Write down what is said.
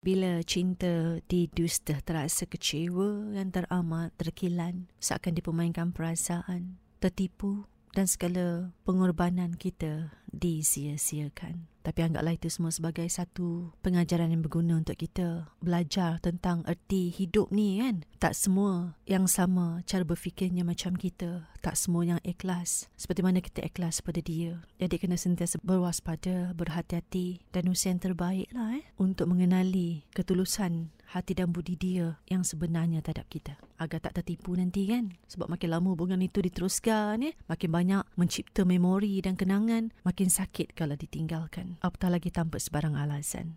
Bila cinta didusta terasa kecewa yang teramat terkilan seakan dipermainkan perasaan, tertipu dan segala pengorbanan kita disia-siakan. Tapi anggaplah itu semua sebagai satu pengajaran yang berguna untuk kita belajar tentang erti hidup ni kan. Tak semua yang sama cara berfikirnya macam kita. Tak semua yang ikhlas seperti mana kita ikhlas pada dia. Jadi kena sentiasa berwaspada, berhati-hati dan usaha yang terbaik lah eh. Untuk mengenali ketulusan hati dan budi dia yang sebenarnya terhadap kita. Agar tak tertipu nanti kan. Sebab makin lama hubungan itu diteruskan ya. Makin banyak mencipta memori dan kenangan. Makin sakit kalau ditinggalkan. Apatah lagi tanpa sebarang alasan.